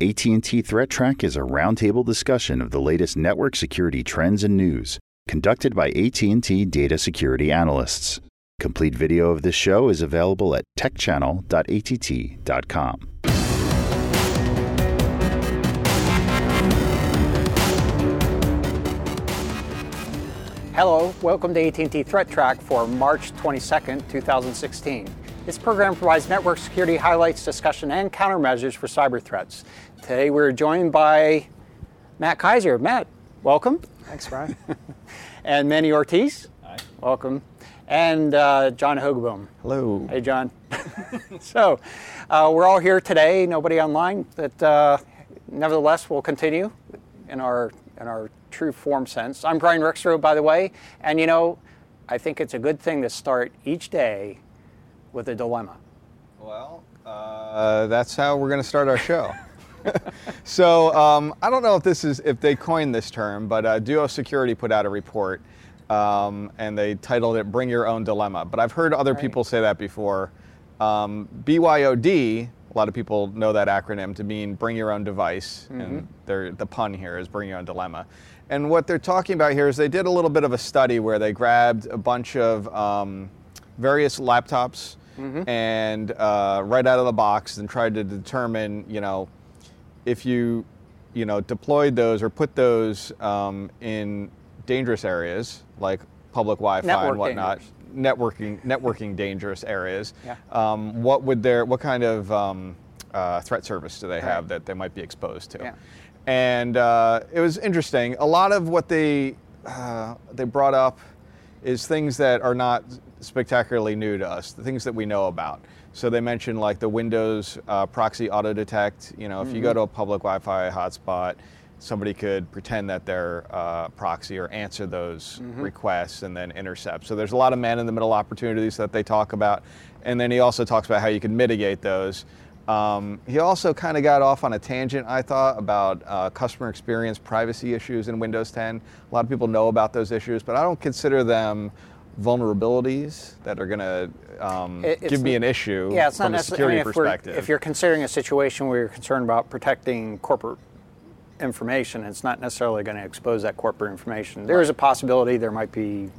AT&T ThreatTraq is a roundtable discussion of the latest network security trends and news, conducted by AT&T data security analysts. Complete video of this show is available at techchannel.att.com. Hello, welcome to AT&T ThreatTraq for March 22nd, 2016. This program provides network security highlights, discussion, and countermeasures for cyber threats. Today we're joined by Matt Kaiser. Matt, welcome. Thanks, Brian. and Manny Ortiz. Hi. Welcome. And uh, John Hogoboom. Hello. Hey, John. so uh, we're all here today. Nobody online, but uh, nevertheless, we'll continue in our in our true form sense. I'm Brian Rexroad, by the way, and you know, I think it's a good thing to start each day with a dilemma. Well, uh, that's how we're going to start our show. so um, I don't know if this is if they coined this term, but uh, Duo Security put out a report, um, and they titled it "Bring Your Own Dilemma." But I've heard other Right. people say that before. Um, BYOD, a lot of people know that acronym to mean "Bring Your Own Device," and they're, the pun here is "Bring Your Own Dilemma." And what they're talking about here is they did a little bit of a study where they grabbed a bunch of um, various laptops and uh, right out of the box and tried to determine, you know, if you, you know, deployed those or put those um, in dangerous areas like public Wi-Fi Network and whatnot, dangerous. networking networking dangerous areas. Yeah. Um, what would their what kind of um, uh, threat surface do they have Right. that they might be exposed to? Yeah. And uh, it was interesting. A lot of what they uh, they brought up is things that are not spectacularly new to us, the things that we know about. So they mentioned like the Windows uh, proxy auto detect. You know, if you go to a public Wi-Fi hotspot, somebody could pretend that they're uh, proxy or answer those requests and then intercept. So there's a lot of man-in-the-middle opportunities that they talk about, and then he also talks about how you can mitigate those. Um, he also kind of got off on a tangent, I thought, about uh, customer experience privacy issues in Windows 10. A lot of people know about those issues, but I don't consider them vulnerabilities that are going to um, It- give me an issue Yeah, it's from not a security necessarily if, perspective. if you're considering a situation where you're concerned about protecting corporate information, it's not necessarily going to expose that corporate information. There is a possibility there might be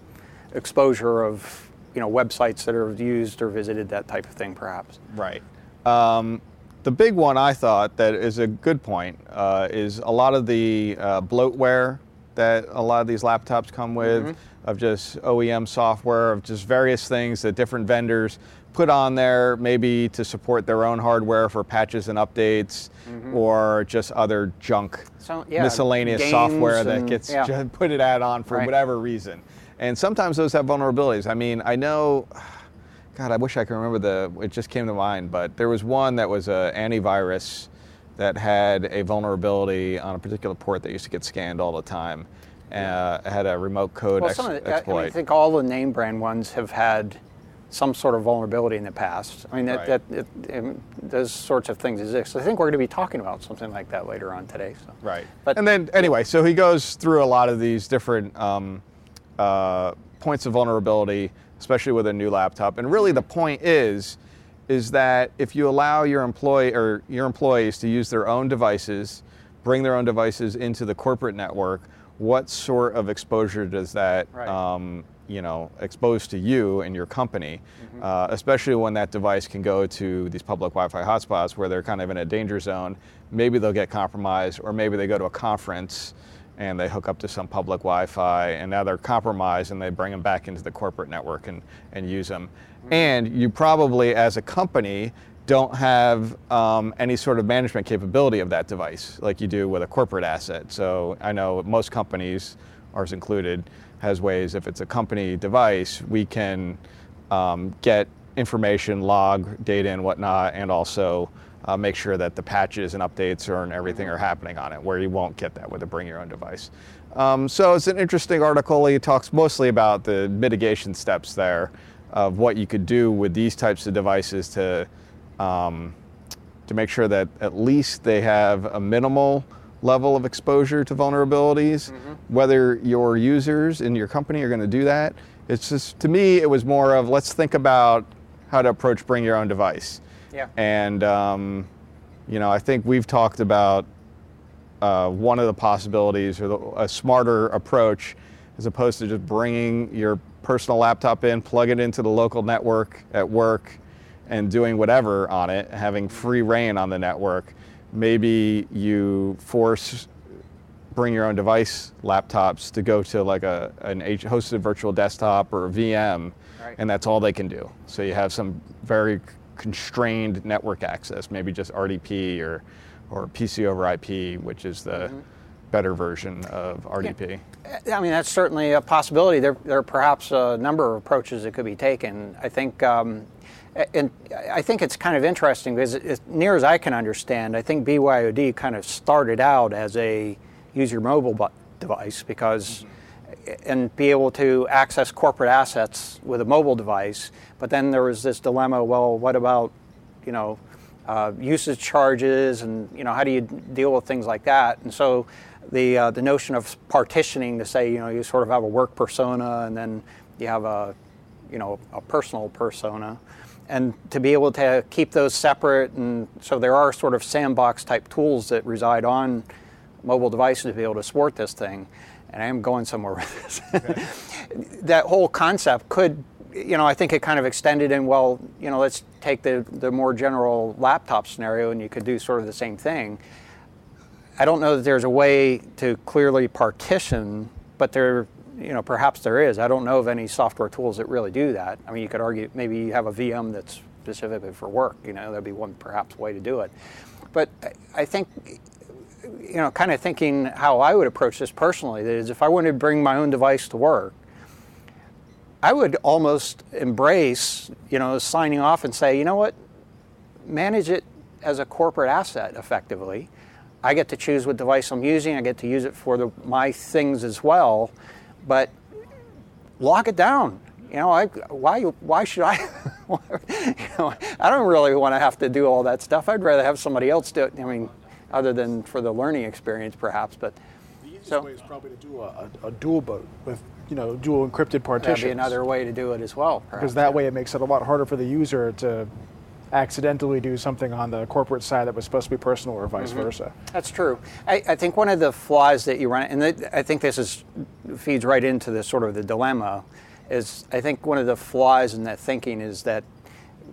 exposure of you know websites that are used or visited, that type of thing, perhaps. Right. Um, the big one I thought that is a good point uh, is a lot of the uh, bloatware that a lot of these laptops come with, of just OEM software, of just various things that different vendors put on there, maybe to support their own hardware for patches and updates, mm-hmm. or just other junk So, yeah, miscellaneous software that and- gets yeah. put it add on for Right. whatever reason. And sometimes those have vulnerabilities. I mean, I know God, I wish I could remember the. It just came to mind, but there was one that was a antivirus that had a vulnerability on a particular port that used to get scanned all the time. Uh, had a remote code Well, ex- some of the, I, exploit. mean, I think all the name brand ones have had some sort of vulnerability in the past. I mean, that, Right. that it, um, those sorts of things exist. I think we're going to be talking about something like that later on today. So. Right. But- and then anyway, so he goes through a lot of these different um, uh, points of vulnerability, especially with a new laptop. And really, the point is, is that if you allow your employee or your employees to use their own devices, bring their own devices into the corporate network, what sort of exposure does that Right. um, you know, exposed to you and your company, uh, especially when that device can go to these public Wi-Fi hotspots where they're kind of in a danger zone. Maybe they'll get compromised, or maybe they go to a conference and they hook up to some public Wi-Fi, and now they're compromised, and they bring them back into the corporate network and, and use them. And you probably, as a company, don't have um, any sort of management capability of that device like you do with a corporate asset. So I know most companies, ours included, has ways if it's a company device, we can um, get information, log data and whatnot, and also uh, make sure that the patches and updates are, and everything are happening on it, where you won't get that with a bring your own device. Um, so it's an interesting article. He talks mostly about the mitigation steps there of what you could do with these types of devices to um, to make sure that at least they have a minimal level of exposure to vulnerabilities. Whether your users in your company are going to do that, it's just to me it was more of let's think about how to approach bring your own device. Yeah. And um, You know, I think we've talked about uh, one of the possibilities or the, a smarter approach as opposed to just bringing your personal laptop in, plug it into the local network at work, and doing whatever on it, having free reign on the network. Maybe you force bring your own device laptops to go to like a an H- hosted virtual desktop or a VM, Right. and that's all they can do. So you have some very constrained network access, maybe just RDP or or PC over IP, which is the better version of RDP. I mean, that's certainly a possibility. There, there are perhaps a number of approaches that could be taken. I think, um, and I think it's kind of interesting because, as near as I can understand, I think BYOD kind of started out as a use your mobile bu- device because, and be able to access corporate assets with a mobile device. But then there was this dilemma. Well, what about, you know, uh, usage charges, and you know, how do you deal with things like that? And so, the uh, the notion of partitioning to say, you know, you sort of have a work persona, and then you have a, you know, a personal persona, and to be able to keep those separate, and so there are sort of sandbox type tools that reside on mobile devices to be able to support this thing. And I am going somewhere with this. that whole concept could, you know, I think it kind of extended in, well, you know, let's take the, the more general laptop scenario and you could do sort of the same thing. I don't know that there's a way to clearly partition, but there, you know, perhaps there is. I don't know of any software tools that really do that. I mean, you could argue maybe you have a VM that's specifically for work. You know, that'd be one perhaps way to do it. But I- think, you know, kind of thinking how I would approach this personally. is if I wanted to bring my own device to work, I would almost embrace, you know, signing off and say, you know what, manage it as a corporate asset effectively. I get to choose what device I'm using. I get to use it for the, my things as well, but lock it down. You know, I, why, why should I? you know, I don't really want to have to do all that stuff. I'd rather have somebody else do it. I mean, other than for the learning experience, perhaps. But The easiest So- way is probably to do a, a, a dual boot with, you know, dual encrypted partitions. that'd be another way to do it as well. Perhaps. Because that way it makes it a lot harder for the user to accidentally do something on the corporate side that was supposed to be personal or vice Mm-hmm. versa. That's true. I, I think one of the flaws that you run, and that- I think this is feeds right into the sort of the dilemma, is I think one of the flaws in that thinking is that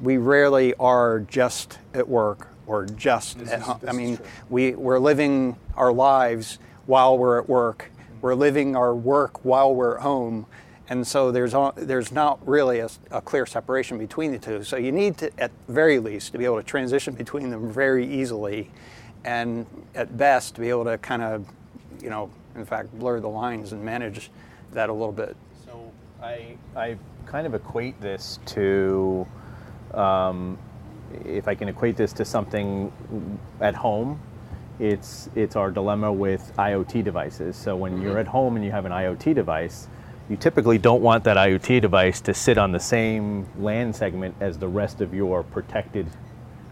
we rarely are just at work or just This at is- home. I mean, we we're living our lives while we're at work. We're living our work while we're at home. And so there's there's not really a, a clear separation between the two. So you need to, at very least, to be able to transition between them very easily, and at best to be able to kind of, you know, in fact, blur the lines and manage that a little bit. So I, I kind of equate this to, um, if I can equate this to something at home, it's it's our dilemma with IoT devices. So when you're at home and you have an IoT device, you typically don't want that IoT device to sit on the same LAN segment as the rest of your protected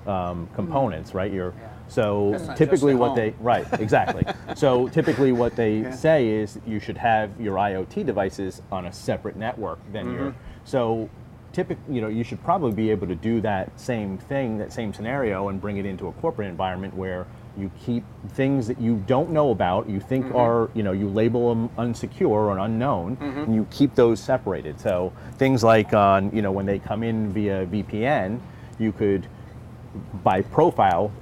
um, components, right? Your so typically what home. they right exactly. so typically what they say is you should have your IoT devices on a separate network than your Mm-hmm. so typically you know you should probably be able to do that same thing that same scenario and bring it into a corporate environment where you keep things that you don't know about you think Mm-hmm. are you know you label them unsecure or unknown and you keep those separated. So things like on you know when they come in via VPN you could by profile,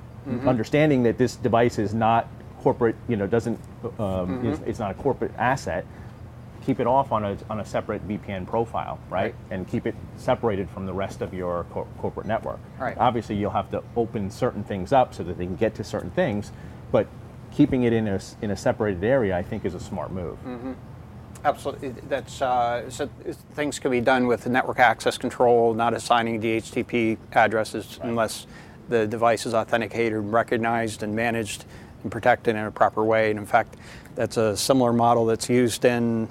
understanding that this device is not corporate, you know, doesn't, um, is, it's not a corporate asset, keep it off on a, on a separate VPN profile, right? Right. And keep it separated from the rest of your cor- corporate network. Right. Obviously, you'll have to open certain things up so that they can get to certain things, but keeping it in a, in a separated area, I think, is a smart move. Absolutely. That's uh, so things can be done with network access control, not assigning DHCP addresses unless the device is authenticated, recognized, and managed and protected in a proper way. And in fact, that's a similar model that's used in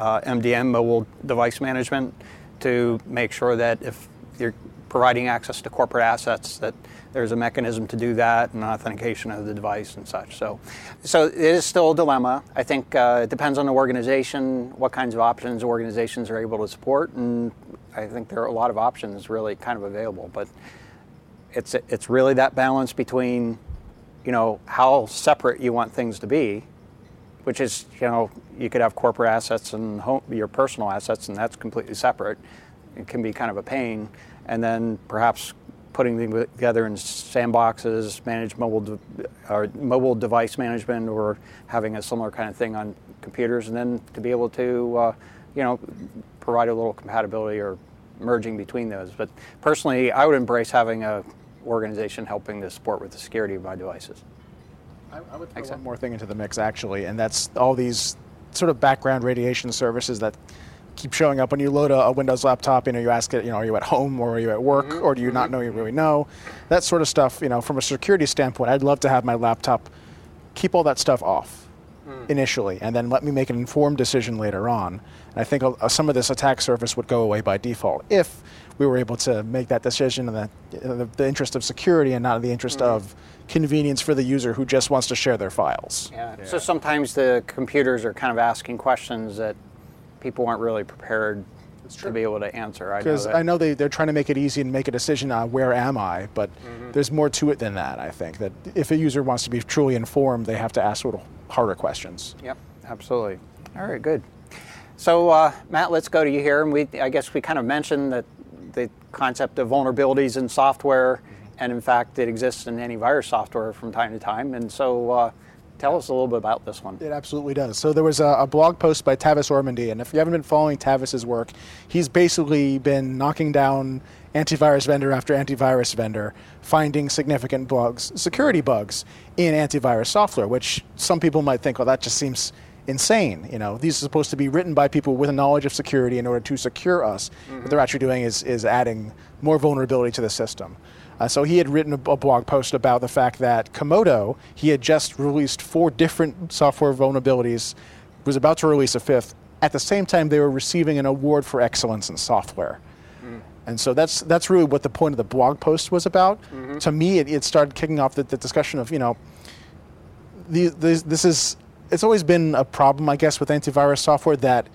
uh, MDM, mobile device management, to make sure that if you're providing access to corporate assets, that there's a mechanism to do that and authentication of the device and such. So, so it is still a dilemma. I think uh, it depends on the organization, what kinds of options organizations are able to support, and I think there are a lot of options really kind of available. But it's it's really that balance between you know, how separate you want things to be, which is, you know, you could have corporate assets and home, your personal assets, and that's completely separate. It can be kind of a pain. And then perhaps putting them together in sandboxes, manage mobile, de- or mobile device management, or having a similar kind of thing on computers, and then to be able to, uh, you know, provide a little compatibility or merging between those. But personally, I would embrace having a organization helping to support with the security of my devices. I, I would throw Thanks, one more thing into the mix, actually, and that's all these sort of background radiation services that keep showing up when you load a, a Windows laptop. You know, you ask it, you know, are you at home or are you at work mm-hmm. or do you not mm-hmm. know you really know? That sort of stuff. You know, from a security standpoint, I'd love to have my laptop keep all that stuff off mm. initially, and then let me make an informed decision later on. And I think uh, some of this attack surface would go away by default if we were able to make that decision in the, in the, the interest of security and not in the interest of convenience for the user who just wants to share their files. Yeah. So sometimes the computers are kind of asking questions that people aren't really prepared to be able to answer. I know Because that. I know they, they're trying to make it easy and make a decision on where am I, but there's more to it than that, I think. That if a user wants to be truly informed, they have to ask a little harder questions. Yep, absolutely. All right, good. So uh, Matt, let's go to you here, and we I guess we kind of mentioned that the concept of vulnerabilities in software, and in fact, it exists in antivirus software from time to time. And so, uh, tell us a little bit about this one. It absolutely does. So there was a, a blog post by Tavis Ormandy, and if you haven't been following Tavis's work, he's basically been knocking down antivirus vendor after antivirus vendor, finding significant bugs, security bugs in antivirus software, which some people might think, well, that just seems insane. You know, these are supposed to be written by people with a knowledge of security in order to secure us. What they're mm-hmm. actually doing is, is adding more vulnerability to the system. Uh, so he had written a, a blog post about the fact that Comodo, he had just released four different software vulnerabilities, was about to release a fifth. At the same time, they were receiving an award for excellence in software. Mm-hmm. And so that's that's really what the point of the blog post was about. Mm-hmm. To me, it, it started kicking off the, the discussion of you know, the, this, this is it's always been a problem, I guess, with antivirus software that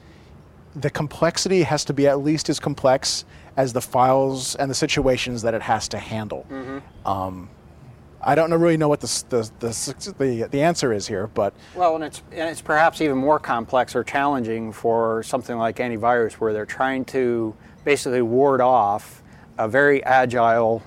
the complexity has to be at least as complex as the files and the situations that it has to handle. Um, I don't know, really know what the, the, the, the, answer is here, but Well, and it's and it's perhaps even more complex or challenging for something like antivirus, where they're trying to basically ward off a very agile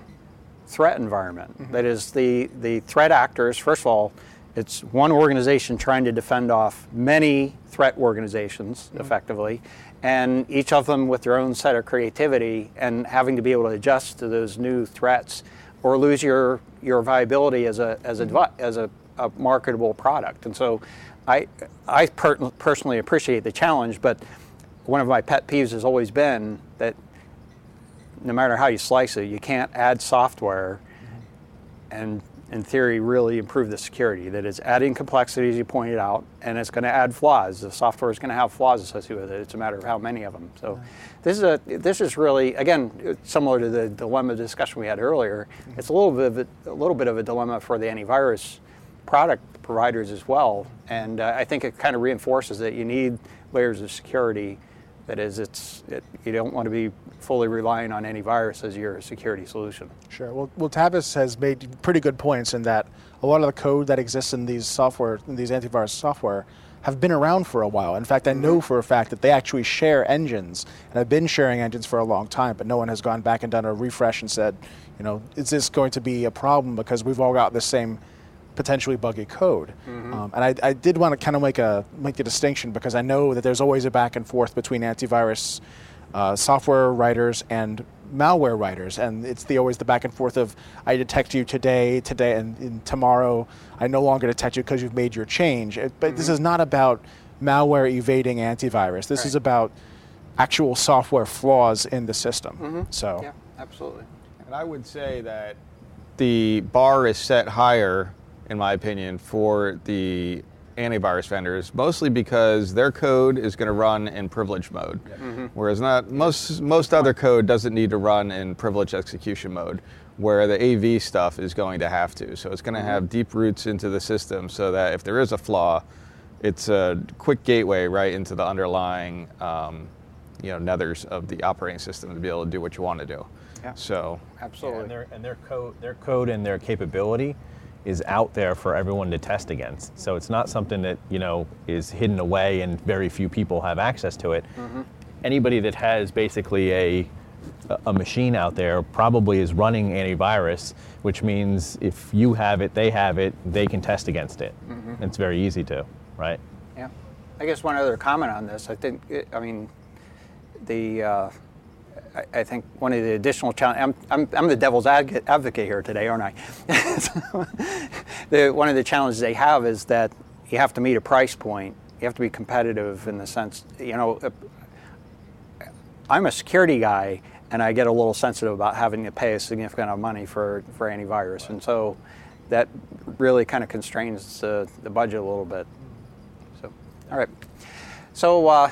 threat environment. That is, the the threat actors. First of all, it's one organization trying to defend off many threat organizations mm-hmm. effectively, and each of them with their own set of creativity and having to be able to adjust to those new threats, or lose your your viability as a as a mm-hmm. devi- as a, a marketable product. And so, I I per- personally appreciate the challenge, but one of my pet peeves has always been that no matter how you slice it, you can't add software mm-hmm. and in theory really improve the security. That is adding complexity, as you pointed out, and it's going to add flaws. The software is going to have flaws associated with it. It's a matter of how many of them. So this is a this is really again similar to the dilemma discussion we had earlier. It's a little bit of a, a little bit of a dilemma for the antivirus product providers as well. And uh, I think it kind of reinforces that you need layers of security. That is, it's it, you don't want to be fully relying on antivirus as your security solution. Sure. Well, well, Tavis has made pretty good points in that a lot of the code that exists in these software, in these antivirus software, have been around for a while. In fact, I know mm-hmm. for a fact that they actually share engines and have been sharing engines for a long time, but no one has gone back and done a refresh and said, you know, is this going to be a problem because we've all got the same potentially buggy code. Um, and I, I did want to kind of make a make the distinction because I know that there's always a back and forth between antivirus uh, software writers and malware writers, and it's the always the back and forth of I detect you today, today, and, and tomorrow I no longer detect you because you've made your change. It- but this is not about malware evading antivirus. This is about actual software flaws in the system. So. Yeah, absolutely. And I would say that the bar is set higher, in my opinion, for the antivirus vendors, mostly because their code is going to run in privilege mode, whereas not most most other code doesn't need to run in privilege execution mode, where the AV stuff is going to have to. So it's going to have deep roots into the system, so that if there is a flaw, it's a quick gateway right into the underlying, um, you know, nethers of the operating system to be able to do what you want to do. Yeah. So Absolutely. And their and their code their code and their capability is out there for everyone to test against. So it's not something that you know is hidden away and very few people have access to it. Anybody that has basically a a machine out there probably is running antivirus, which means if you have it, they have it, they can test against it. It's very easy to, right? Yeah. I guess one other comment on this. I think, it, I mean, the, uh, I, I think one of the additional challenges, I'm, I'm, I'm the devil's advocate, here today, aren't I? the, one of the challenges they have is that you have to meet a price point. You have to be competitive in the sense, you know, I'm a security guy and I get a little sensitive about having to pay a significant amount of money for, for antivirus. And so that really kind of constrains the, the budget a little bit. So, all right. So, uh,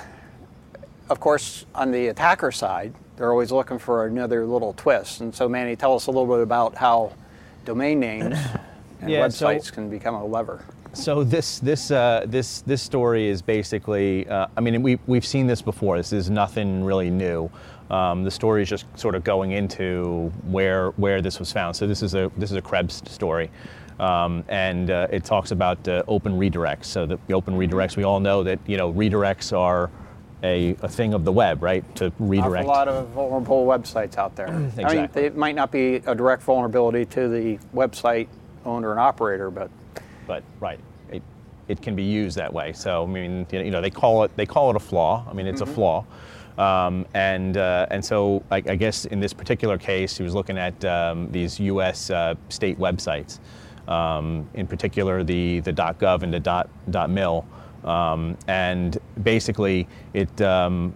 of course, on the attacker side, they're always looking for another little twist. And so, Manny, tell us a little bit about how domain names and Yeah, so- websites can become a lever. So this this uh, this this story is basically. Uh, I mean, we we've seen this before. This is nothing really new. Um, the story is just sort of going into where where this was found. So this is a this is a Krebs story, um, and uh, it talks about uh, open redirects. So the, the open redirects, we all know that you know redirects are a, a thing of the web, right? To redirect. Awful lot of vulnerable websites out there. I mean, it might not be a direct vulnerability to the website owner and operator, but but right, it, it can be used that way. So I mean, you know, they call it they call it a flaw. I mean, it's a flaw, um, and uh, and so I, I guess in this particular case, he was looking at um, these U.S. Uh, state websites, um, in particular the the .gov and the dot, dot .mil, um, and basically it. Um,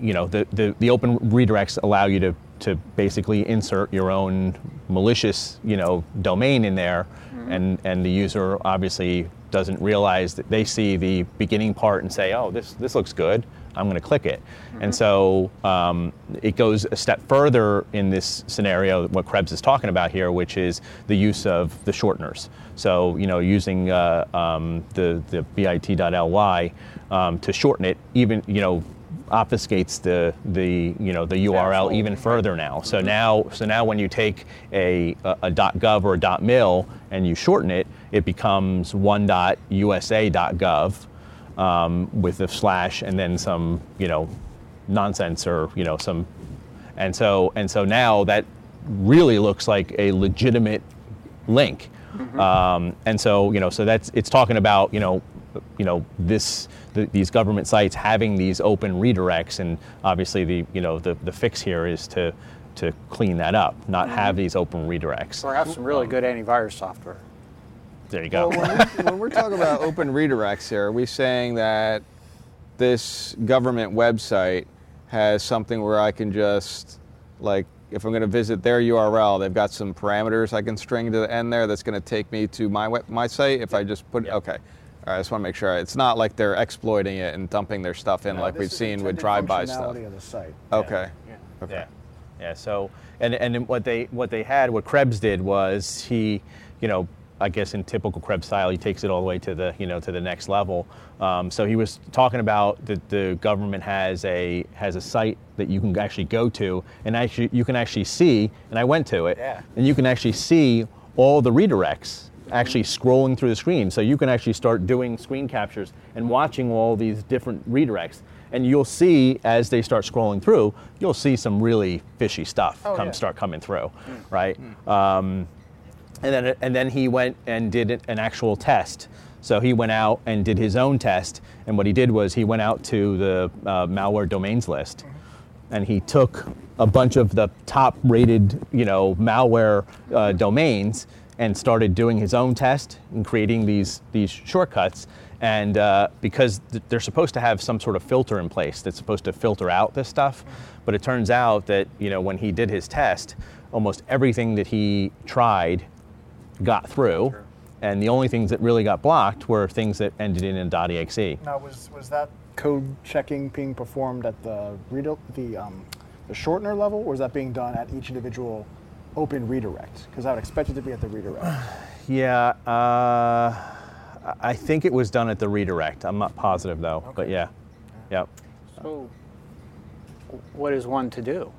you know, the, the, the open redirects allow you to, to basically insert your own malicious, you know, domain in there, and, and the user obviously doesn't realize that they see the beginning part and say, oh, this, this looks good, I'm going to click it. And so um, it goes a step further in this scenario, what Krebs is talking about here, which is the use of the shorteners. So, you know, using uh, um, the, the bit.ly um, to shorten it, even, you know, obfuscates the the you know the URL Actual- even further now. So now so now when you take a, a, a .gov or a .mil and you shorten it, it becomes one.usa.gov um, with a slash and then some you know nonsense or you know some and so and so now that really looks like a legitimate link. Um, and so you know so that's it's talking about you know you know this the, these government sites having these open redirects and obviously the you know the, the fix here is to to clean that up not have these open redirects or have some really good antivirus software. There you go Well, when, we, when we're talking about open redirects here, are we saying that this government website has something where I can just, like, if I'm going to visit their URL, they've got some parameters I can string to the end there that's going to take me to my web, my site if I just put okay. All right, I just want to make sure it's not like they're exploiting it and dumping their stuff in like we've seen with drive-by stuff. Of the site. Okay. Okay. Yeah, yeah. So, and and what they what they had, what Krebs did was he, you know, I guess in typical Krebs style, he takes it all the way to the you know to the next level. Um, so he was talking about that the government has a has a site that you can actually go to, and actually you can actually see. And I went to it, Yeah. and you can actually see all the redirects actually scrolling through the screen. So you can actually start doing screen captures and watching all these different redirects. And you'll see as they start scrolling through, you'll see some really fishy stuff come yeah. start coming through, right? Um, and then and then he went and did an actual test. So he went out and did his own test, and what he did was he went out to the uh, malware domains list, and he took a bunch of the top-rated, you know, malware uh, domains and started doing his own test and creating these these shortcuts. And uh, because th- they're supposed to have some sort of filter in place that's supposed to filter out this stuff, but it turns out that you know when he did his test, almost everything that he tried got through, and the only things that really got blocked were things that ended in a .exe. Now, was was that code checking being performed at the redi- the um, the shortener level, or is that being done at each individual open redirect? Because I would expect it to be at the redirect. Yeah, uh, I think it was done at the redirect. I'm not positive though, but yeah, yep. So, what is one to do?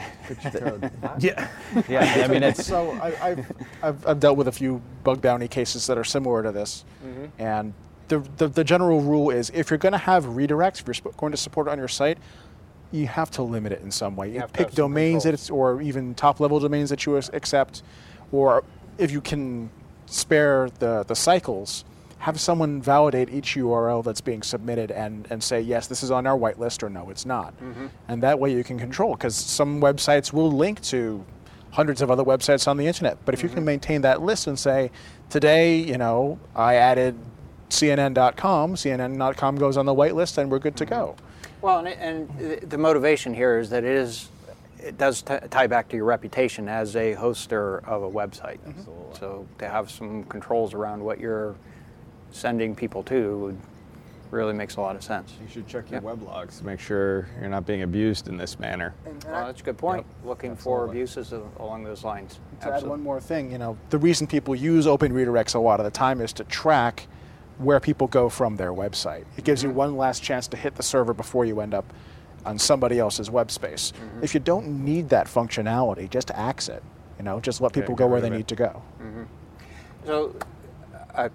Yeah, yeah. I mean, it's So I, I've, I've, I've dealt with a few bug bounty cases that are similar to this, mm-hmm. and the, the the general rule is if you're going to have redirects, if you're going to support it on your site, you have to limit it in some way. You have to pick domains that it's, or even top level domains that you accept, or if you can spare the the cycles. Have someone validate each URL that's being submitted and, and say, yes, this is on our whitelist, or no, it's not. Mm-hmm. And that way you can control, because some websites will link to hundreds of other websites on the internet. But if you can mm-hmm. maintain that list and say, today, you know, I added CNN.com, CNN.com goes on the whitelist, and we're good to go. Mm-hmm. Well, and, and the motivation here is that it is, it does t- tie back to your reputation as a hoster of a website. Absolutely. So to have some controls around what you're sending people to would really makes a lot of sense. You should check your Yeah. web logs to make sure you're not being abused in this manner. Well, that's a good point. Looking for abuses of, along those lines. To add one more thing, you know, the reason people use open redirects a lot of the time is to track where people go from their website. It gives you mm-hmm. one last chance to hit the server before you end up on somebody else's web space. Mm-hmm. If you don't need that functionality, just axe it. You know, just let people get go where they it. need to go. Mm-hmm. So, uh,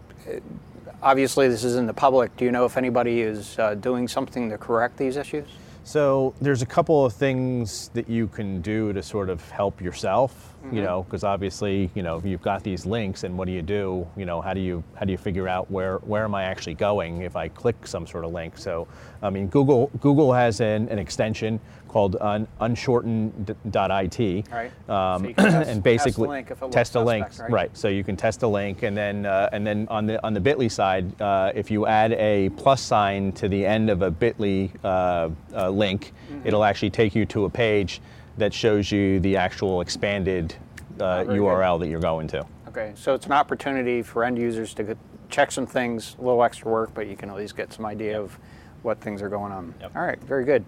obviously, this is in the public. Do you know if anybody is uh, doing something to correct these issues? So there's a couple of things that you can do to sort of help yourself, Mm-hmm. you know, because obviously, you know, you've got these links, and what do you do? You know, how do you how do you figure out where where am I actually going if I click some sort of link? So, I mean, Google Google has an, an extension called un, unshortened.it, Right. Um, So you can test- and basically test a link test a link, suspect, right? So you can test a link, and then uh, and then on the on the Bitly side, uh, if you add a plus sign to the end of a Bitly uh, uh, link, Mm-hmm. it'll actually take you to a page that shows you the actual expanded uh, very good. URL that you're going to. Okay, so it's an opportunity for end users to check some things, a little extra work, but you can at least get some idea of what things are going on. Yep. All right, very good.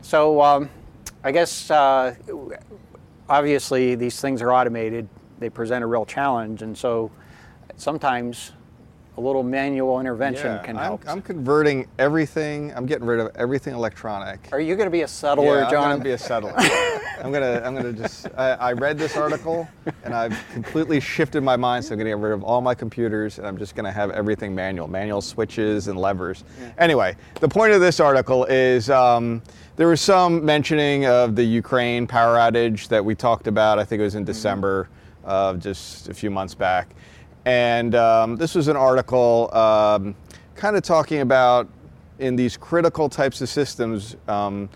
So um, I guess uh, obviously these things are automated. They present a real challenge, and so sometimes a little manual intervention can I'm, help. I'm converting everything. I'm getting rid of everything electronic. Are you going to be a settler, yeah, John? I'm gonna be a settler. I'm gonna, I'm gonna just. I, I read this article, and I've completely shifted my mind. So I'm gonna get rid of all my computers, and I'm just gonna have everything manual, manual switches and levers. Anyway, the point of this article is um, there was some mentioning of the Ukraine power outage that we talked about. I think it was in December of just a few months back, and um, this was an article um, kind of talking about in these critical types of systems, um,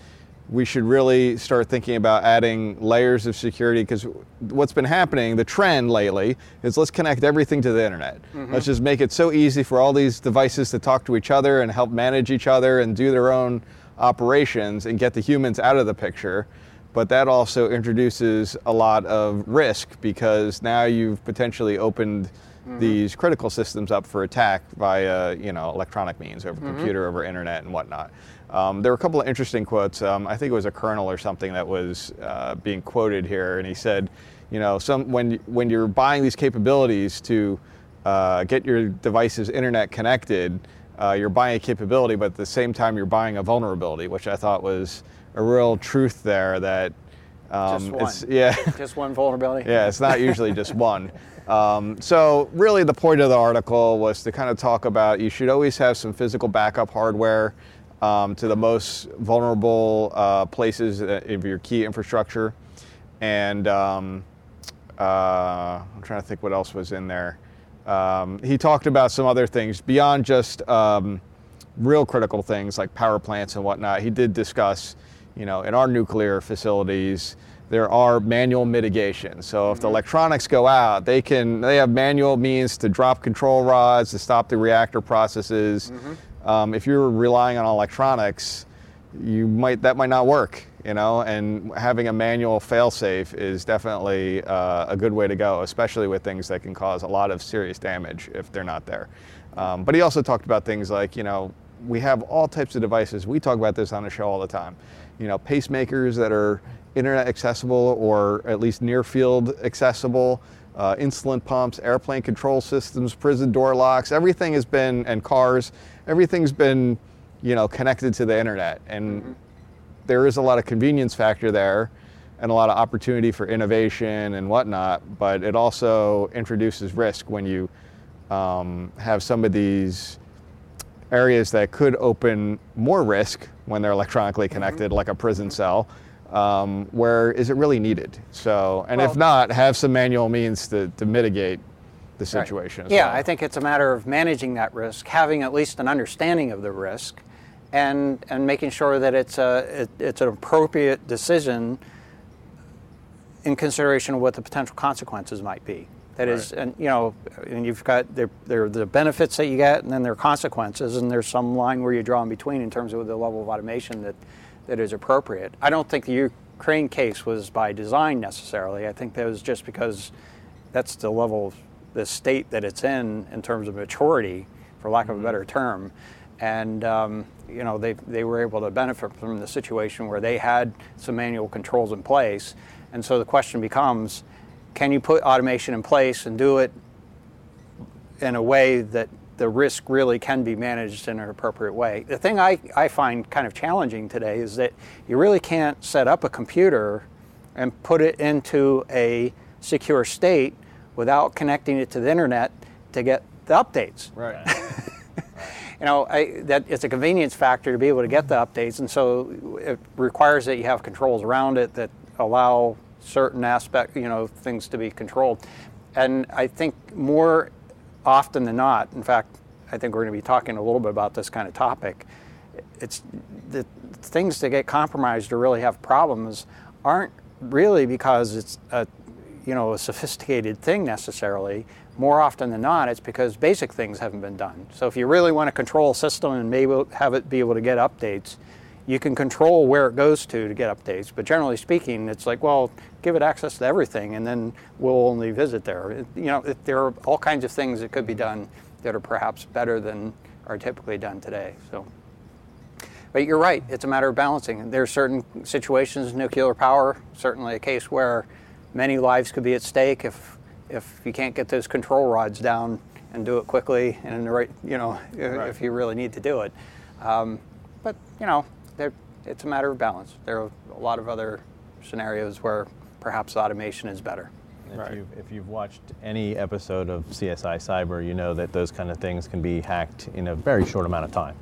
we should really start thinking about adding layers of security because what's been happening, the trend lately, is let's connect everything to the internet. Let's just make it so easy for all these devices to talk to each other and help manage each other and do their own operations and get the humans out of the picture. But that also introduces a lot of risk because now you've potentially opened these critical systems up for attack via you know electronic means over computer over internet and whatnot um, there were a couple of interesting quotes um, i think it was a colonel or something that was uh, being quoted here and he said you know some when when you're buying these capabilities to uh, get your devices internet connected uh, you're buying a capability but at the same time you're buying a vulnerability which i thought was a real truth there that um, Just one. it's- yeah Just one vulnerability. yeah, it's not usually just one. Um, so, really, the point of the article was to kind of talk about you should always have some physical backup hardware um, to the most vulnerable uh, places of your key infrastructure. And um, uh, I'm trying to think what else was in there. Um, he talked about some other things beyond just um, real critical things like power plants and whatnot. He did discuss, you know, in our nuclear facilities, there are manual mitigations. So if the electronics go out, they can they have manual means to drop control rods to stop the reactor processes. Um, if you're relying on electronics, you might that might not work. You know, and having a manual failsafe is definitely uh, a good way to go, especially with things that can cause a lot of serious damage if they're not there. Um, but he also talked about things like, you know, we have all types of devices. We talk about this on the show all the time. You know, pacemakers that are internet accessible or at least near field accessible, uh, insulin pumps, airplane control systems, prison door locks. Everything has been, and cars, everything's been, you know, connected to the internet. And there is a lot of convenience factor there and a lot of opportunity for innovation and whatnot, but it also introduces risk when you um, have some of these areas that could open more risk when they're electronically connected, mm-hmm. like a prison cell. Um, where is it really needed? So, and well, if not, have some manual means to, to mitigate the situation. Right. Yeah, well. I think it's a matter of managing that risk, having at least an understanding of the risk, and and making sure that it's a it, it's an appropriate decision in consideration of what the potential consequences might be. That right. is, and you know, and you've got there, there are the benefits that you get, and then there are consequences, and there's some line where you draw in between in terms of the level of automation that that is appropriate. I don't think the Ukraine case was by design necessarily. I think that was just because that's the level of the state that it's in in terms of maturity, for lack of a mm-hmm. better term, and um, you know they they were able to benefit from the situation where they had some manual controls in place, and so the question becomes can you put automation in place and do it in a way that the risk really can be managed in an appropriate way? The thing I, I find kind of challenging today is that you really can't set up a computer and put it into a secure state without connecting it to the internet to get the updates. Right. you know, I, that it's a convenience factor to be able to get the updates, and so it requires that you have controls around it that allow certain aspect, you know, things to be controlled. And I think more often than not, in fact, I think we're going to be talking a little bit about this kind of topic. It's the things that get compromised or really have problems aren't really because it's a you know a sophisticated thing necessarily. More often than not, it's because basic things haven't been done. So if you really want to control a system and maybe have it be able to get updates, you can control where it goes to to get updates. But generally speaking, it's like, well, give it access to everything, and then we'll only visit there. You know, there are all kinds of things that could be done that are perhaps better than are typically done today. So, but you're right; it's a matter of balancing. There are certain situations, nuclear power, certainly a case where many lives could be at stake if if you can't get those control rods down and do it quickly and in the right, you know, right. if you really need to do it. Um, but you know, it's a matter of balance. There are a lot of other scenarios where perhaps automation is better. If, right. you've, if you've watched any episode of CSI Cyber, you know that those kind of things can be hacked in a very short amount of time.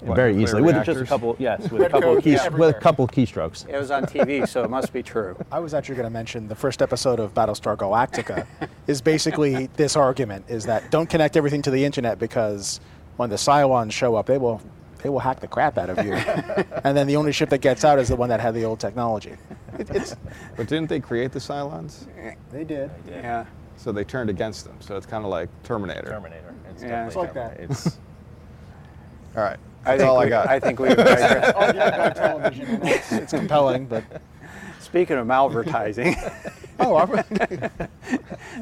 What, very easily with just a couple yes with a couple keys, yeah, with a couple keystrokes it was on tv so it must be true i was actually going to mention the first episode of battlestar galactica is basically this argument is that don't connect everything to the internet because when the Cylons show up they will they will hack the crap out of you. and then the only ship that gets out is the one that had the old technology. It, but didn't they create the Cylons? They did. They did. Yeah. So they turned against them. So it's kind of like Terminator. Terminator. It's yeah, it's like that. It's all right. That's all we, I got. I think we. television. It's, it's compelling, but speaking of malvertising. oh,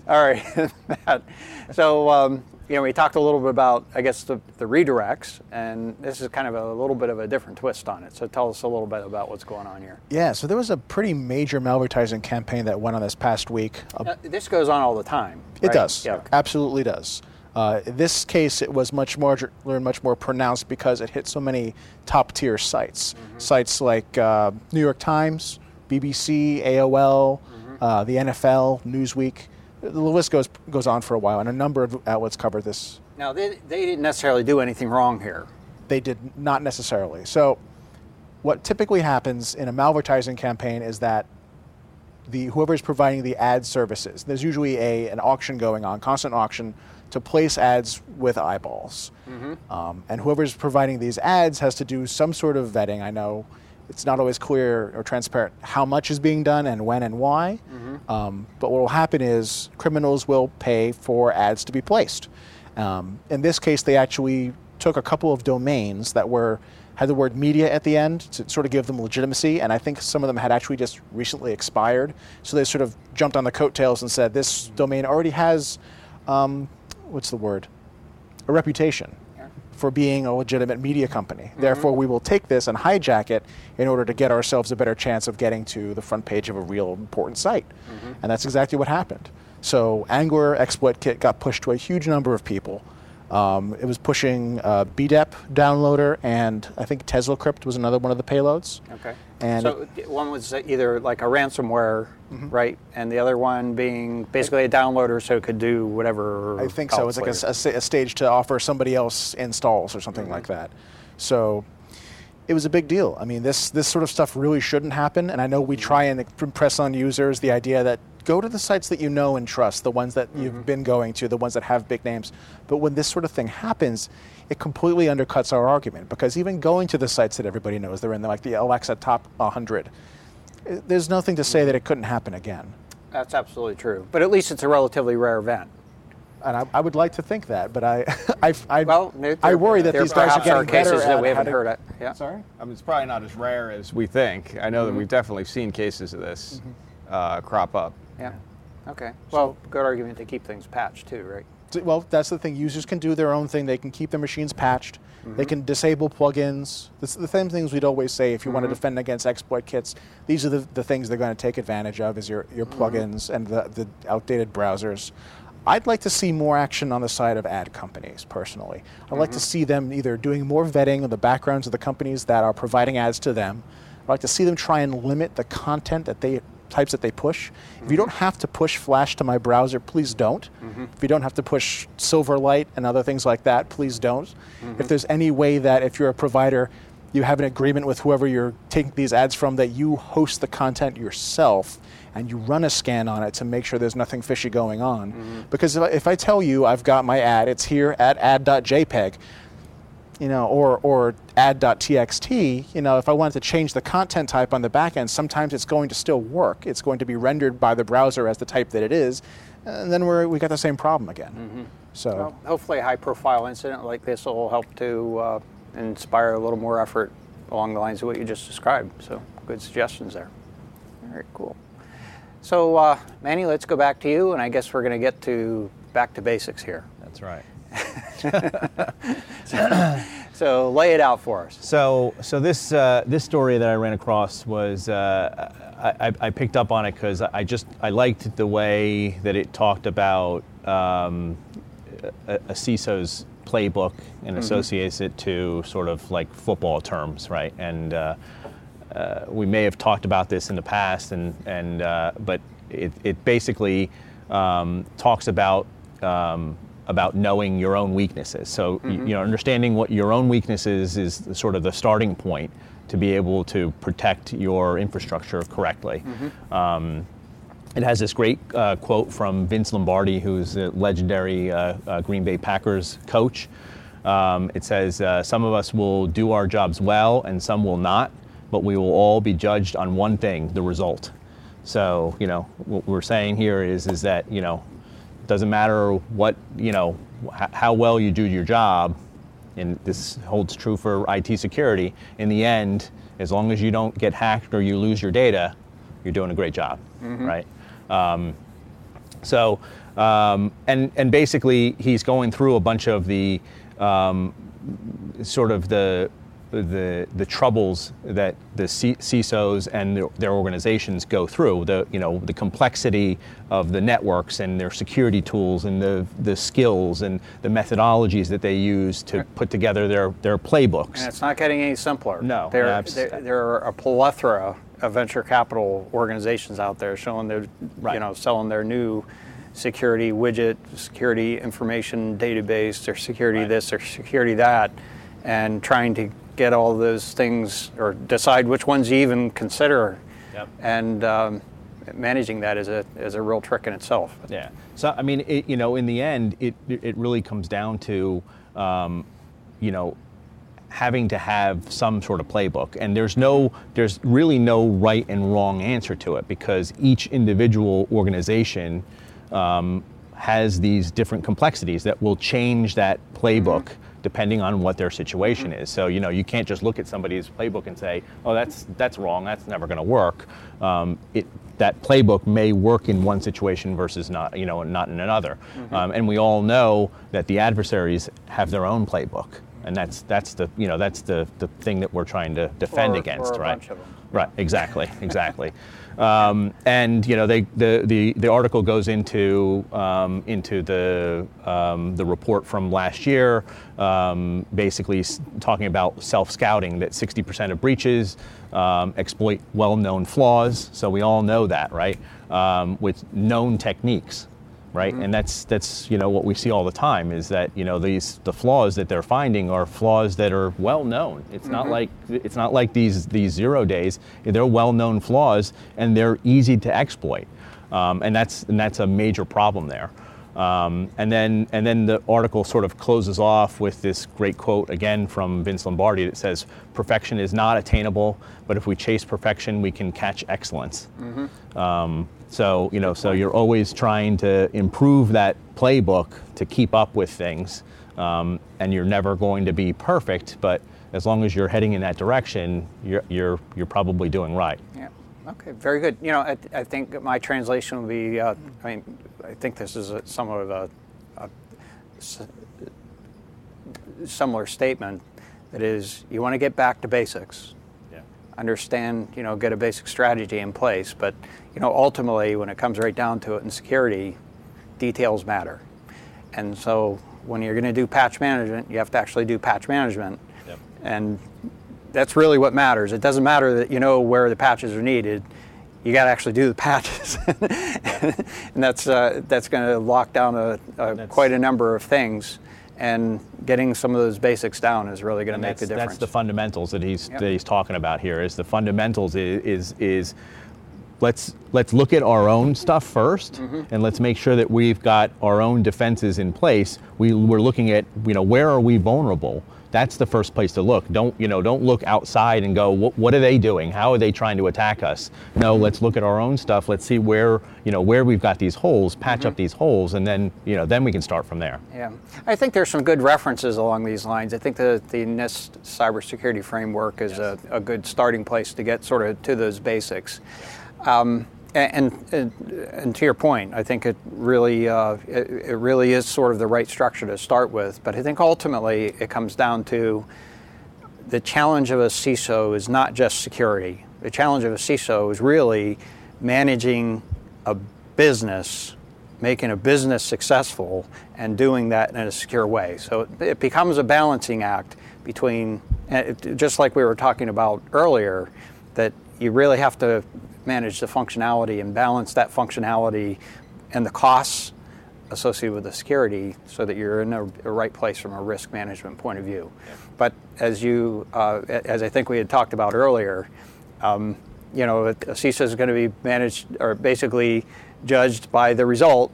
all right. so um, you know, we talked a little bit about, I guess, the, the redirects, and this is kind of a little bit of a different twist on it. So tell us a little bit about what's going on here. Yeah, so there was a pretty major malvertising campaign that went on this past week. Uh, this goes on all the time. Right? It does. Yeah. Absolutely does. Uh, in this case, it was much more much more pronounced because it hit so many top tier sites. Mm-hmm. Sites like uh, New York Times, BBC, AOL, mm-hmm. uh, the NFL, Newsweek the list goes goes on for a while, and a number of outlets cover this. Now, they, they didn't necessarily do anything wrong here. They did not necessarily. So, what typically happens in a malvertising campaign is that the whoever is providing the ad services, there's usually a an auction going on, constant auction to place ads with eyeballs, mm-hmm. um, and whoever is providing these ads has to do some sort of vetting. I know it's not always clear or transparent how much is being done and when and why. Mm-hmm. Um, but what will happen is criminals will pay for ads to be placed. Um, in this case, they actually took a couple of domains that were had the word media at the end to sort of give them legitimacy, and I think some of them had actually just recently expired. So they sort of jumped on the coattails and said, "This domain already has, um, what's the word, a reputation." For being a legitimate media company. Mm-hmm. Therefore, we will take this and hijack it in order to get ourselves a better chance of getting to the front page of a real important site. Mm-hmm. And that's exactly what happened. So, Angler Exploit Kit got pushed to a huge number of people. Um, it was pushing uh, Bedep downloader, and I think TeslaCrypt was another one of the payloads. Okay. And so one was either like a ransomware, Mm-hmm. right, and the other one being basically a downloader, so it could do whatever. I think so. It's like a, a a stage to offer somebody else installs or something like Mm-hmm. that. So it was a big deal. I mean, this this sort of stuff really shouldn't happen. And I know we try and impress on users the idea that go to the sites that you know and trust, the ones that Mm-hmm. you've been going to, the ones that have big names. But when this sort of thing happens, it completely undercuts our argument because even going to the sites that everybody knows, they're in the, like the Alexa top 100. eh, There's nothing to say that it couldn't happen again. That's absolutely true. But at least it's a relatively rare event. And I, I would like to think that, but I, I, I, Well, there- I worry that these guys are getting better cases at that we haven't heard it. Yeah. Sorry. I mean, it's probably not as rare as we think. I know that we've definitely seen cases of this uh, crop up. Yeah. Okay. Well, good argument to keep things patched too, right? Well, that's the thing. Users can do their own thing. They can keep their machines patched. They mm-hmm. can disable plugins. It's the same things we'd always say if you want to mm-hmm. defend against exploit kits. These are the, the things they're going to take advantage of is your, your mm-hmm. plugins and the, the outdated browsers. I'd like to see more action on the side of ad companies, personally. I'd like to see them either doing more vetting of the backgrounds of the companies that are providing ads to them. I'd like to see them try and limit the content that they types that they push. If you mm-hmm. don't have to push Flash to my browser, please don't. Mm-hmm. If you don't have to push Silverlight and other things like that, please don't. Mm-hmm. If there's any way that if you're a provider, you have an agreement with whoever you're taking these ads from that you host the content yourself and you run a scan on it to make sure there's nothing fishy going on. Because if I, if I tell you I've got my ad, it's here at ad.jpg, you know, or, or add.txt, you know, if I wanted to change the content type on the back end, sometimes it's going to still work. It's going to be rendered by the browser as the type that it is, and then we're, we got the same problem again. So, Well, hopefully, a high-profile incident like this will help to uh, inspire a little more effort along the lines of what you just described. So, good suggestions there. All right, cool. So, uh, Manny, let's go back to you, and I guess we're going to get to back to basics here. That's right. So, lay it out for us. So, so this uh, this story that I ran across was uh, I, I- picked up on it because I just I liked the way that it talked about um, a, a CISO's playbook and associates it to sort of like football terms, right? And uh, uh, we may have talked about this in the past, and and uh, but it, it basically um, talks about um, about knowing your own weaknesses. So y- you know, understanding what your own weaknesses is sort of the starting point to be able to protect your infrastructure correctly. Um, it has this great uh, quote from Vince Lombardi, who's a legendary uh, uh, Green Bay Packers coach. Um, it says, uh, Some of us will do our jobs well and some will not, but we will all be judged on one thing the result. So, you know, what we're saying here is, is that, you know, doesn't matter what, you know, h- how well you do your job, and this holds true for IT security, in the end, as long as you don't get hacked or you lose your data, you're doing a great job, right? Um, so, um, and and basically, he's going through a bunch of the um, sort of the the the troubles that the C- CISOs and their, their organizations go through. The you know the complexity of the networks and their security tools and the the skills and the methodologies that they use to put together their their playbooks. And it's not getting any simpler. No, there, there, there are a plethora of venture capital organizations out there showing their, you know, selling their new security widget, security information database, their security Right. this their security that, and trying to get all those things or decide which ones you even consider. Yep. And um, managing that is a is a real trick in itself. Yeah. So I mean, it, you know, in the end, it it really comes down to, um, you know, having to have some sort of playbook, and there's no, there's really no right and wrong answer to it because each individual organization um, has these different complexities that will change that playbook. Depending on what their situation is, so you know you can't just look at somebody's playbook and say, "Oh, that's that's wrong. That's never going to work." Um, it that playbook may work in one situation versus not, you know, not in another. Um, and we all know that the adversaries have their own playbook, and that's that's the you know that's the the thing that we're trying to defend Or- against, or right? Right. Exactly. Exactly. Um, and you know, they, the, the, the article goes into um, into the um, the report from last year, um, basically talking about self scouting. That 60% of breaches um, exploit well-known flaws. So we all know that, right? Um, with known techniques right? And that's that's you know what we see all the time is that you know these the flaws that they're finding are flaws that are well known. It's not like it's not like these these zero days. They're well known flaws and they're easy to exploit, um, and that's and that's a major problem there. Um, and then and then the article sort of closes off with this great quote again from Vince Lombardi that says, "Perfection is not attainable, but if we chase perfection, we can catch excellence." Um, so you know, so you're always trying to improve that playbook to keep up with things, um, and you're never going to be perfect. But as long as you're heading in that direction, you're you're you're probably doing right. Yeah. Okay. Very good. You know, I, I think my translation will be. Uh, I mean, I think this is a, somewhat of a, a s- similar statement. That is, you want to get back to basics. Understand, you know, get a basic strategy in place. But, you know, ultimately, when it comes right down to it in security, details matter. And so when you're going to do patch management, you have to actually do patch management. Yep. And that's really what matters. It doesn't matter that you know where the patches are needed. You got to actually do the patches, and that's uh, that's going to lock down a, a quite a number of things. And getting some of those basics down is really going to make the difference. that's the fundamentals that he's Yep. that he's talking about here. Is the fundamentals is is, is let's let's look at our own stuff 1st Mm-hmm. and let's make sure that we've got our own defenses in place. We we're looking at you know where are we vulnerable. That's the first place to look. Don't you know? Don't look outside and go. What, what are they doing? How are they trying to attack us? No, let's look at our own stuff. Let's see where you know where we've got these holes. Patch Mm-hmm. up these holes, and then you know then we can start from there. Yeah, I think there's some good references along these lines. I think the, the NIST cybersecurity framework is a, a good starting place to get sort of to those basics. Um, and, and, and to your point, I think it really uh, it, it really is sort of the right structure to start with. But I think ultimately it comes down to the challenge of a CISO is not just security. The challenge of a CISO is really managing a business, making a business successful, and doing that in a secure way. So it, it becomes a balancing act between, just like we were talking about earlier, that you really have to manage the functionality and balance that functionality and the costs associated with the security so that you're in a, a right place from a risk management point of view. But as you, uh, as I think we had talked about earlier, um, you know, a, a CISO is going to be managed or basically judged by the result.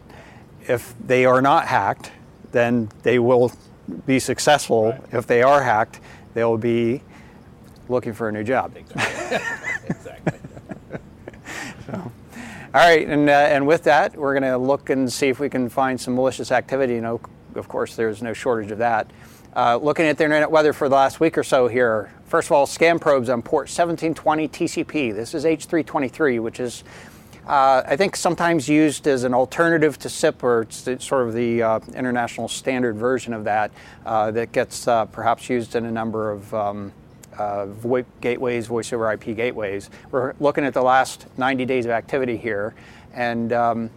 If they are not hacked, then they will be successful. If they are hacked, they'll be looking for a new job. Exactly. All right, and, uh, and with that, we're going to look and see if we can find some malicious activity. You know, of course, there's no shortage of that. Uh, looking at the internet weather for the last week or so here. First of all, scan probes on port 1720 TCP. This is H323, which is, uh, I think, sometimes used as an alternative to SIP, or it's it's sort of the uh, international standard version of that uh, that gets uh, perhaps used in a number of. Um, uh, VoIP gateways, voice over IP gateways. We're looking at the last 90 days of activity here, and um,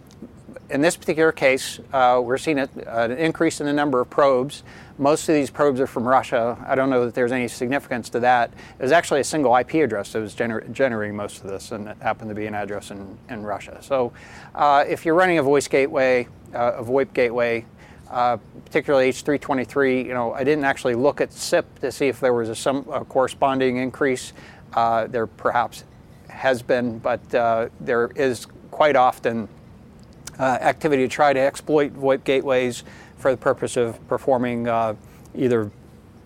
in this particular case, uh, we're seeing a, an increase in the number of probes. Most of these probes are from Russia. I don't know that there's any significance to that. It was actually a single IP address that was gener- generating most of this, and it happened to be an address in, in Russia. So, uh, if you're running a voice gateway, uh, a VoIP gateway, uh, particularly H323, you know, I didn't actually look at SIP to see if there was a, some a corresponding increase. Uh, there perhaps has been, but uh, there is quite often uh, activity to try to exploit VoIP gateways for the purpose of performing uh, either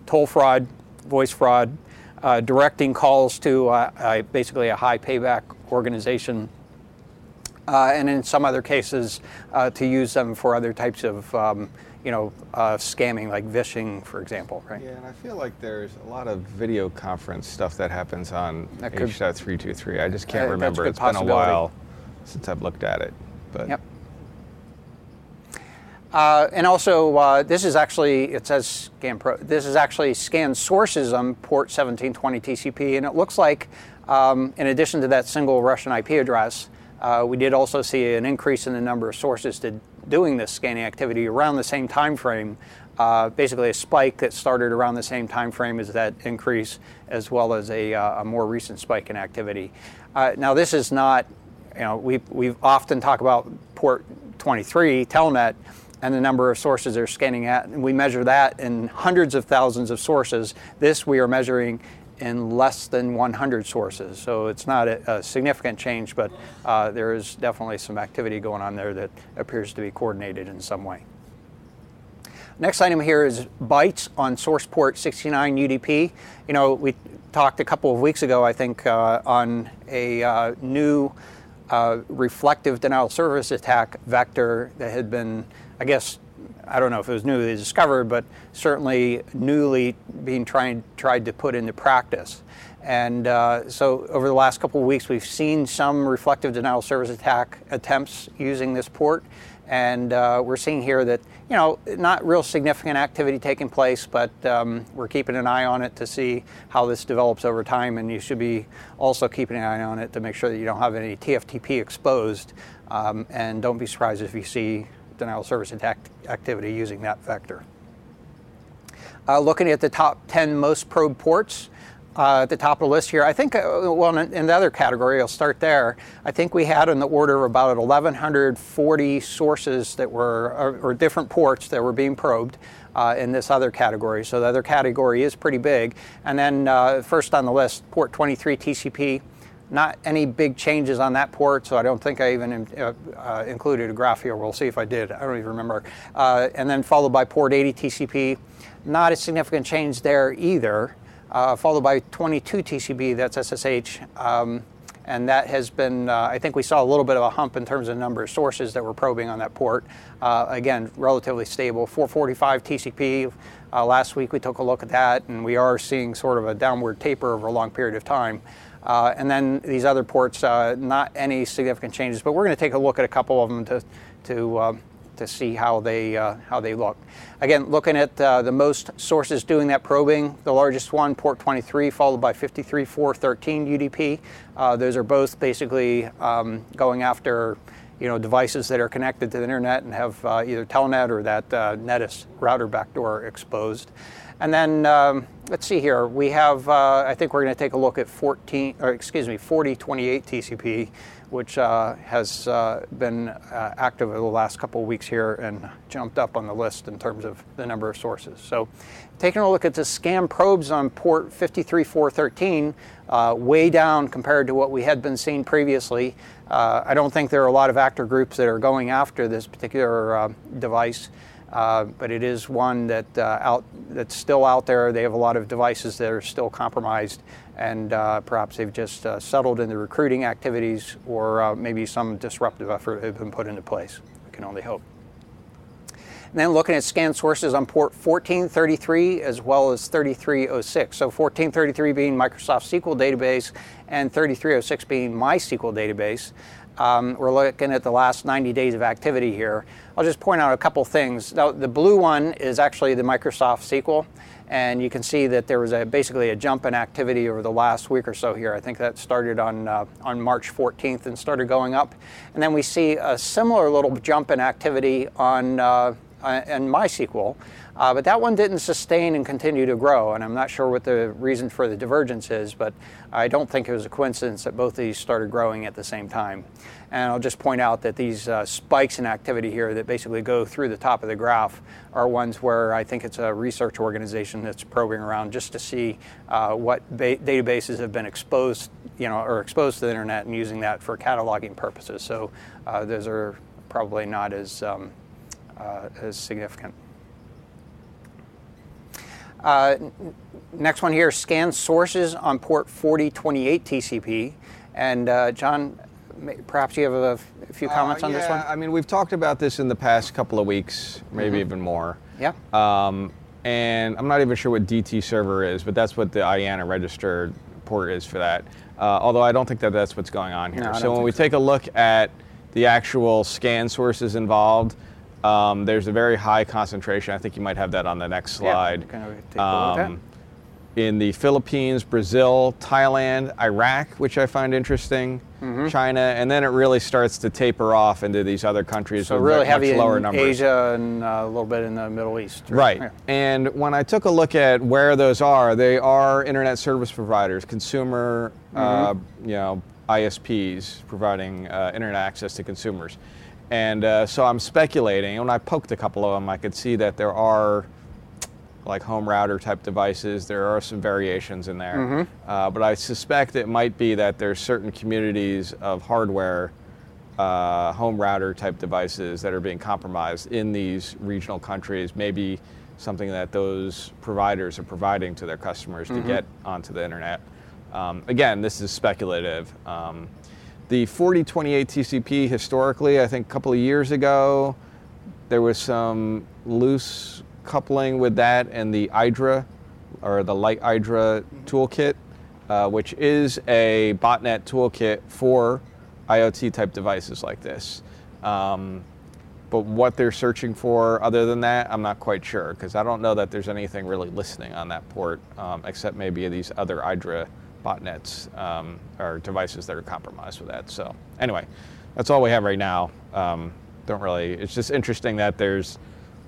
toll fraud, voice fraud, uh, directing calls to basically a high payback organization and in some other cases uh, to use them for other types of um, you know uh, scamming like vishing for example right Yeah, and I feel like there's a lot of video conference stuff that happens on That could- H.323. I just Uh, can't a remember. It's been a while since I've looked at it. But Yep. Uh, and also, uh, this is actually it says scan pro. This is actually scan sources on port 1720 TCP, and it looks like Um, in addition to that single Russian IP address, uh, we did also see an increase in the number of sources to doing this scanning activity around the same time frame. Uh, basically, a spike that started around the same time frame as that increase, as well as a, uh, a more recent spike in activity. Uh, now, this is not, you know, we we often talk about port 23 Telnet and the number of sources they're scanning at, and we measure that in hundreds of thousands of sources. This we are measuring in less than 100 sources. So it's not a, a significant change, but uh, there is definitely some activity going on there that appears to be coordinated in some way. Next item here is bytes on source port 69 UDP. You know, we talked a couple of weeks ago, I think, uh, on a uh, new uh, reflective denial service attack vector that had been, I guess, I don't know if it was newly discovered, but certainly newly being tried, tried to put into practice. And uh, so over the last couple of weeks, we've seen some reflective denial service attack attempts using this port. And uh, we're seeing here that, you know, not real significant activity taking place, but um, we're keeping an eye on it to see how this develops over time. And you should be also keeping an eye on it to make sure that you don't have any TFTP exposed. Um, and don't be surprised if you see denial of service attack activity using that vector. Uh, looking at the top 10 most probed ports, uh, at the top of the list here. I think, uh, well, in, in, the other category, I'll start there. I think we had in the order of about 1,140 sources that were, or, or different ports that were being probed. Uh, in this other category. So the other category is pretty big. And then uh, first on the list, port 23 TCP. Not any big changes on that port, so I don't think I even uh, uh, included a graph here. We'll see if I did. I don't even remember. and then followed by port 80 TCP. Not a significant change there either uh, followed by 22 TCP, that's SSH. Um, and that has been, uh, I think we saw a little bit of a hump in terms of number of sources that we're probing on that port. Uh, again, relatively stable. 445 TCP, uh, last week we took a look at that, and we are seeing sort of a downward taper over a long period of time. Uh, and then these other ports, uh, not any significant changes, but we're going to take a look at a couple of them to, to um, to see how they uh, how they look. Again, looking at uh, the most sources doing that probing, the largest one, port 23, followed by 53413 UDP. Uh, those are both basically um, going after you know devices that are connected to the internet and have uh, either telnet or that uh, Netis router backdoor exposed. And then um, let's see here. We have, uh, I think we're going to take a look at 14, or excuse me, 4028 TCP which uh, has uh, been uh, active over the last couple of weeks here and jumped up on the list in terms of the number of sources. So, taking a look at the SCAM probes on port 53413, uh, way down compared to what we had been seeing previously. Uh, I don't think there are a lot of actor groups that are going after this particular device. Uh, but it is one that uh, out that's still out there. They have a lot of devices that are still compromised, and uh, perhaps they've just uh, settled in the recruiting activities, or uh, maybe some disruptive effort has been put into place. We can only hope. And then looking at scan sources on port 1433 as well as 3306. So 1433 being Microsoft SQL database, and 3306 being MySQL database. Um, we're looking at the last 90 days of activity here. I'll just point out a couple things. Now, the blue one is actually the Microsoft SQL, and you can see that there was a, basically a jump in activity over the last week or so here. I think that started on, uh, on March 14th and started going up. And then we see a similar little jump in activity on uh, uh, MySQL. Uh, but that one didn't sustain and continue to grow, and I'm not sure what the reason for the divergence is, but I don't think it was a coincidence that both these started growing at the same time. And I'll just point out that these uh, spikes in activity here that basically go through the top of the graph are ones where I think it's a research organization that's probing around just to see uh, what ba- databases have been exposed, you know, or exposed to the internet and using that for cataloging purposes. So uh, those are probably not as um, uh, as significant. Uh, next one here, scan sources on port 4028 TCP. And uh, John, perhaps you have a, few comments uh, on yeah, this one? I mean, we've talked about this in the past couple of weeks, maybe mm-hmm. even more. Yeah. Um, and I'm not even sure what DT server is, but that's what the IANA registered port is for that. Uh, although I don't think that that's what's going on here. No, so when we so. take a look at the actual scan sources involved, um, there's a very high concentration. I think you might have that on the next slide. Yeah, um, in the Philippines, Brazil, Thailand, Iraq, which I find interesting, Mm-hmm. China, and then it really starts to taper off into these other countries So with really much heavy lower in numbers. Asia and uh, a little bit in the Middle East. Right. Yeah. And when I took a look at where those are, they are internet service providers, consumer, uh, Mm-hmm. you know, ISPs providing uh, internet access to consumers. And uh, so I'm speculating. When I poked a couple of them, I could see that there are like home router type devices. There are some variations in there. Mm-hmm. Uh, but I suspect it might be that there's certain communities of hardware uh, home router type devices that are being compromised in these regional countries. Maybe something that those providers are providing to their customers to get onto the internet. Um, again, this is speculative. Um, the 4028 TCP historically, I think a couple of years ago, there was some loose coupling with that and the Aidra or the Lightaidra toolkit, uh, which is a botnet toolkit for IoT type devices like this. Um, but what they're searching for other than that, I'm not quite sure because I don't know that there's anything really listening on that port um, except maybe these other Aidra botnets um, or devices that are compromised with that. So anyway, that's all we have right now. Um, don't really. It's just interesting that there's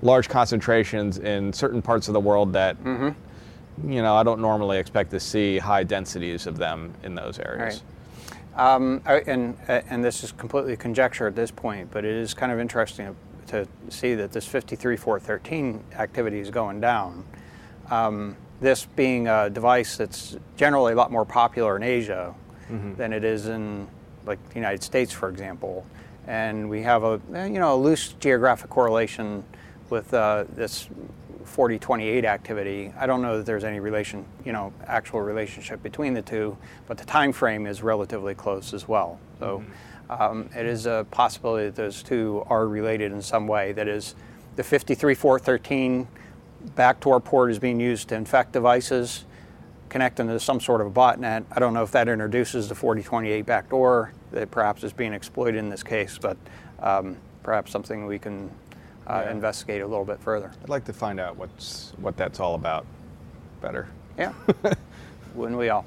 large concentrations in certain parts of the world that you know I don't normally expect to see high densities of them in those areas. Um, and uh, and this is completely conjecture at this point, but it is kind of interesting to see that this 53413 activity is going down. Um, this being a device that's generally a lot more popular in Asia than it is in like the United States, for example, and we have a eh, you know a loose geographic correlation with uh, this 4028 activity. I don't know that there's any relation, you know, actual relationship between the two, but the time frame is relatively close as well. So um, it is a possibility that those two are related in some way. That is, the 53413 backdoor port is being used to infect devices, connecting to some sort of a botnet. I don't know if that introduces the 4028 backdoor that perhaps is being exploited in this case, but um, perhaps something we can uh, Yeah. investigate a little bit further. I'd like to find out what's what that's all about better. Yeah, wouldn't we all?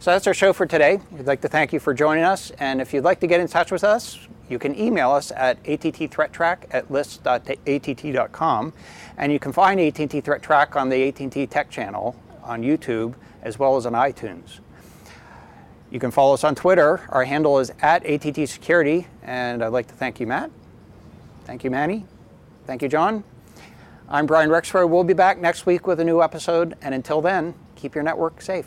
so that's our show for today. We'd like to thank you for joining us. And if you'd like to get in touch with us, you can email us at attthreattraq at list.att.com. And you can find AT&T ThreatTraq on the AT&T Tech channel on YouTube as well as on iTunes. You can follow us on Twitter. Our handle is at ATT Security. And I'd like to thank you, Matt. Thank you, Manny. Thank you, John. I'm Brian Rexroad. We'll be back next week with a new episode. And until then, keep your network safe.